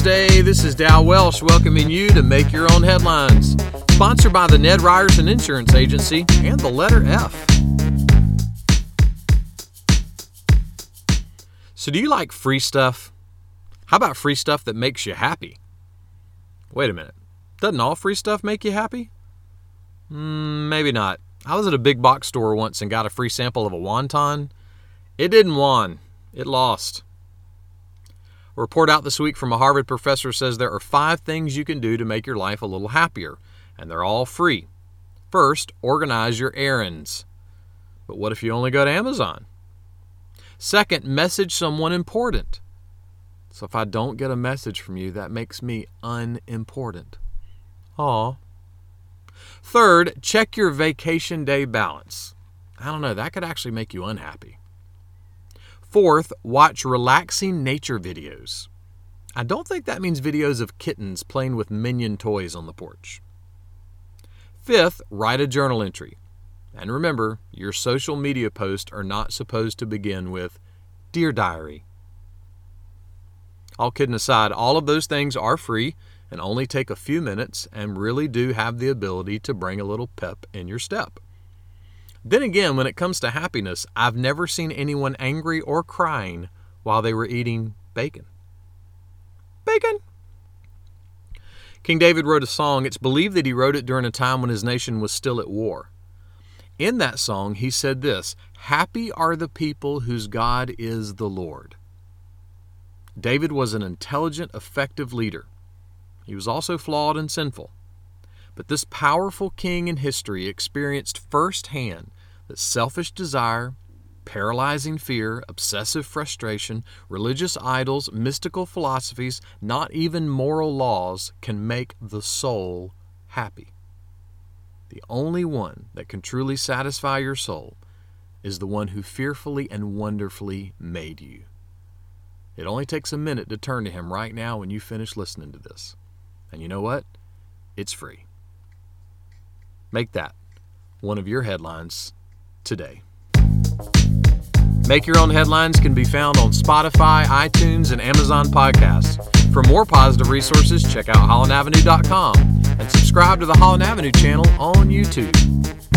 Thursday. This is Dow Welsh welcoming you to Make Your Own Headlines. Sponsored by the Ned Ryerson Insurance Agency and the letter F. So, do you like free stuff? How about free stuff that makes you happy? Wait a minute. Doesn't all free stuff make you happy? Mm, maybe not. I was at a big box store once and got a free sample of a wonton. It didn't won, it lost. A report out this week from a Harvard professor says there are five things you can do to make your life a little happier, and they're all free. First, organize your errands. But what if you only go to Amazon? Second, message someone important. So if I don't get a message from you, that makes me unimportant. Aw. Third, check your vacation day balance. I don't know, that could actually make you unhappy. Fourth, watch relaxing nature videos. I don't think that means videos of kittens playing with minion toys on the porch. Fifth, write a journal entry. And remember, your social media posts are not supposed to begin with Dear Diary. All kidding aside, all of those things are free and only take a few minutes and really do have the ability to bring a little pep in your step. Then again, when it comes to happiness, I've never seen anyone angry or crying while they were eating bacon. Bacon! King David wrote a song. It's believed that he wrote it during a time when his nation was still at war. In that song, he said this Happy are the people whose God is the Lord. David was an intelligent, effective leader. He was also flawed and sinful. But this powerful king in history experienced firsthand that selfish desire, paralyzing fear, obsessive frustration, religious idols, mystical philosophies, not even moral laws can make the soul happy. The only one that can truly satisfy your soul is the one who fearfully and wonderfully made you. It only takes a minute to turn to him right now when you finish listening to this. And you know what? It's free. Make that one of your headlines today. Make Your Own Headlines can be found on Spotify, iTunes, and Amazon podcasts. For more positive resources, check out HollandAvenue.com and subscribe to the Holland Avenue channel on YouTube.